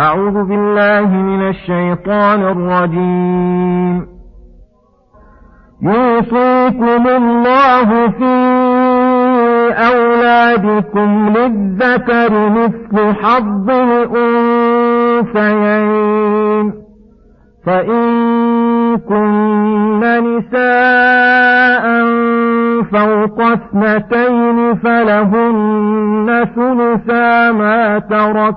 أعوذ بالله من الشيطان الرجيم. يوصيكم الله في أولادكم للذكر مثل حظ الأنثيين. فإن كن نساء فوق اثنتين فلهن ثلثا ما ترك.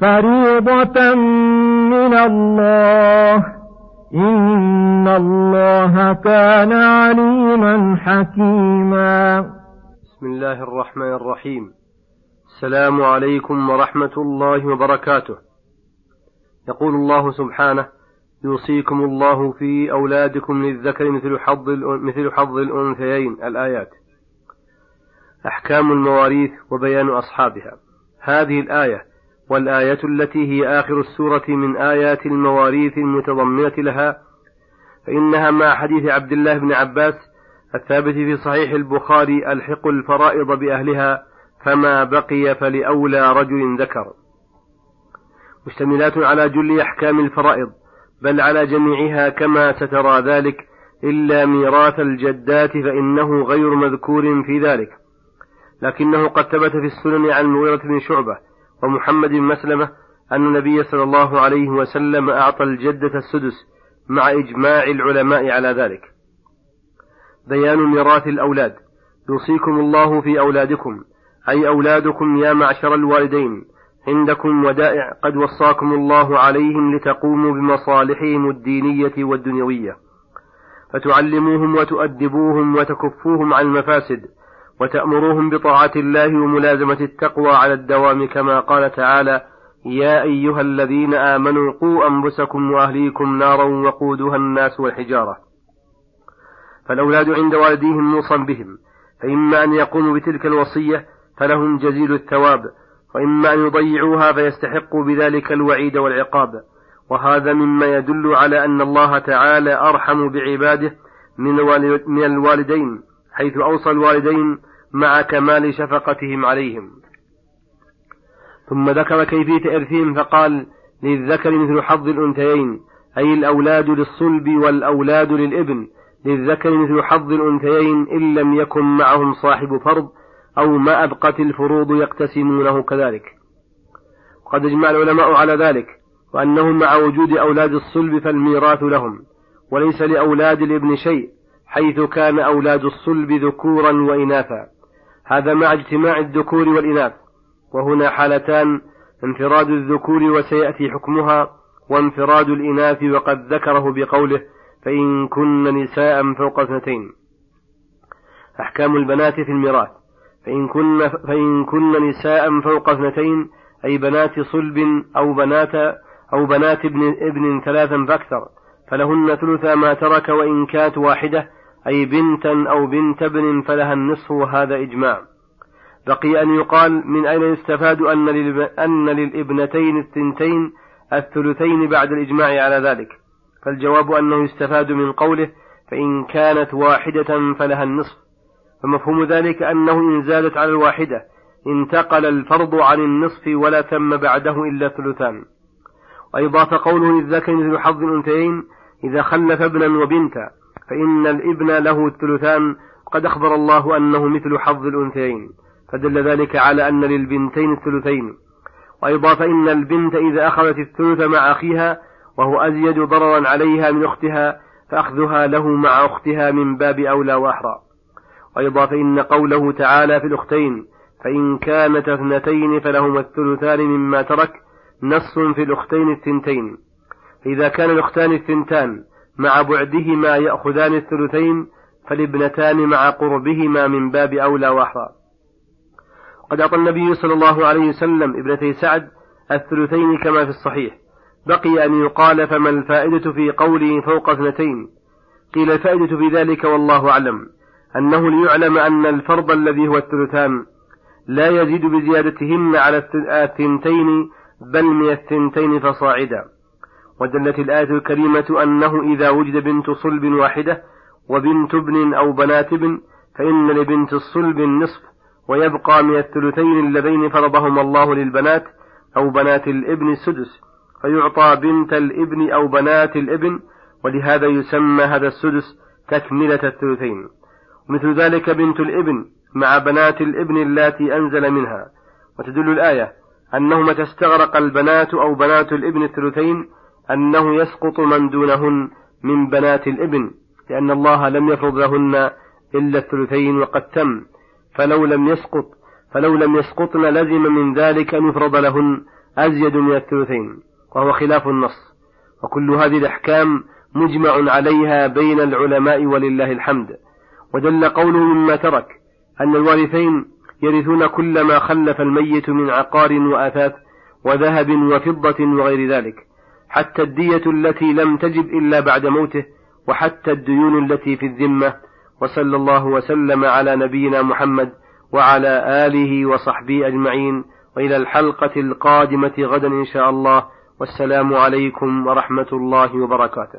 فريضة من الله. إن الله كان عليما حكيما. بسم الله الرحمن الرحيم. السلام عليكم ورحمة الله وبركاته. يقول الله سبحانه يوصيكم الله في أولادكم للذكر مثل حظ مثل حظ الأنثيين. الآيات. أحكام المواريث وبيان أصحابها. هذه الآية والآية التي هي آخر السورة من آيات المواريث المتضمنة لها فإنها مع حديث عبد الله بن عباس الثابت في صحيح البخاري ألحق الفرائض بأهلها فما بقي فلأولى رجل ذكر. مشتملات على جل أحكام الفرائض بل على جميعها كما سترى ذلك إلا ميراث الجدات فإنه غير مذكور في ذلك. لكنه قد ثبت في السنن عن المغيرة بن شعبة ومحمد بن مسلمة أن النبي صلى الله عليه وسلم أعطى الجدة السدس مع إجماع العلماء على ذلك. بيان ميراث الأولاد. يوصيكم الله في أولادكم أي أولادكم يا معشر الوالدين. عندكم ودائع قد وصاكم الله عليهم لتقوموا بمصالحهم الدينية والدنيوية. فتعلموهم وتؤدبوهم وتكفوهم عن المفاسد. وتأمروهم بطاعة الله وملازمة التقوى على الدوام كما قال تعالى يا أيها الذين آمنوا قوا أنفسكم وأهليكم نارا وقودها الناس والحجارة. فالأولاد عند والديهم موصى بهم فإما أن يقوموا بتلك الوصية فلهم جزيل الثواب وإما أن يضيعوها فيستحقوا بذلك الوعيد والعقاب. وهذا مما يدل على أن الله تعالى أرحم بعباده من الوالدين حيث أوصى الوالدين مع كمال شفقتهم عليهم. ثم ذكر كيفية إرثهم فقال للذكر مثل حظ الأنثيين أي الأولاد للصلب والأولاد للإبن. للذكر مثل حظ الأنثيين إن لم يكن معهم صاحب فرض أو ما أبقت الفروض يقتسمونه كذلك. وقد إجمع العلماء على ذلك وأنه مع وجود أولاد الصلب فالميراث لهم وليس لأولاد الإبن شيء حيث كان أولاد الصلب ذكورا وإناثا. هذا مع اجتماع الذكور والإناث وهنا حالتان انفراد الذكور وسيأتي حكمها وانفراد الإناث وقد ذكره بقوله فإن كن نساء فوق اثنتين أحكام البنات في الميراث فإن كن فإن كن نساء فوق اثنتين أي بنات صلب أو بنات أو بنات ابن ابن ثلاثا فأكثر فلهن ثلث ما ترك وإن كانت واحدة أي بنتا أو بنت ابن فلها النصف وهذا إجماع. بقي أن يقال من أين يستفاد أن, أن للابنتين الثنتين الثلثين بعد الإجماع على ذلك؟ فالجواب أنه يستفاد من قوله فإن كانت واحدة فلها النصف. فمفهوم ذلك أنه إن زادت على الواحدة انتقل الفرض عن النصف ولا تم بعده إلا ثلثان وإضاف قوله للذكر مثل حظ الأنثيين إذا خلف ابنا وبنتا فإن الإبن له الثلثان قد أخبر الله أنه مثل حظ الأنثيين فدل ذلك على أن للبنتين الثلثين. وأيضا فإن البنت إذا أخذت الثلث مع أخيها وهو أزيد ضررا عليها من أختها فأخذها له مع أختها من باب أولى وأحرى. وأيضا فإن قوله تعالى في الأختين فإن كانت اثنتين فلهما الثلثان مما ترك نص في الأختين الثنتين. فإذا كان الأختان الثنتان مع بعدهما يأخذان الثلثين فالابنتان مع قربهما من باب أولى وأحرى. قد أعطى النبي صلى الله عليه وسلم ابنتي سعد الثلثين كما في الصحيح. بقي أن يقال فما الفائدة في قوله فوق اثنتين؟ قيل الفائدة في ذلك والله أعلم أنه ليعلم أن الفرض الذي هو الثلثان لا يزيد بزيادتهن على الثنتين بل من الثنتين فصاعدا. ودلت الآية الكريمة أنه إذا وجد بنت صلب واحدة وبنت ابن أو بنات ابن فإن لبنت الصلب النصف ويبقى من الثلثين اللذين فرضهما الله للبنات أو بنات الابن السدس فيعطى بنت الابن أو بنات الابن ولهذا يسمى هذا السدس تكملة الثلثين. ومثل ذلك بنت الابن مع بنات الابن اللاتي أنزل منها. وتدل الآية أنه متى استغرق البنات أو بنات الابن الثلثين أنه يسقط من دونهن من بنات الإبن لأن الله لم يفرض لهن إلا الثلثين وقد تم. فلو لم يسقط فلو لم يسقطن لزم من ذلك أن يفرض لهن أزيد من الثلثين وهو خلاف النص. وكل هذه الأحكام مجمع عليها بين العلماء ولله الحمد. ودل قوله مما ترك أن الوارثين يرثون كل ما خلف الميت من عقار وآثاث وذهب وفضة وغير ذلك. حتى الدية التي لم تجب إلا بعد موته وحتى الديون التي في الذمة وصلى الله وسلم على نبينا محمد وعلى آله وصحبه أجمعين. وإلى الحلقة القادمة غدا إن شاء الله. والسلام عليكم ورحمة الله وبركاته.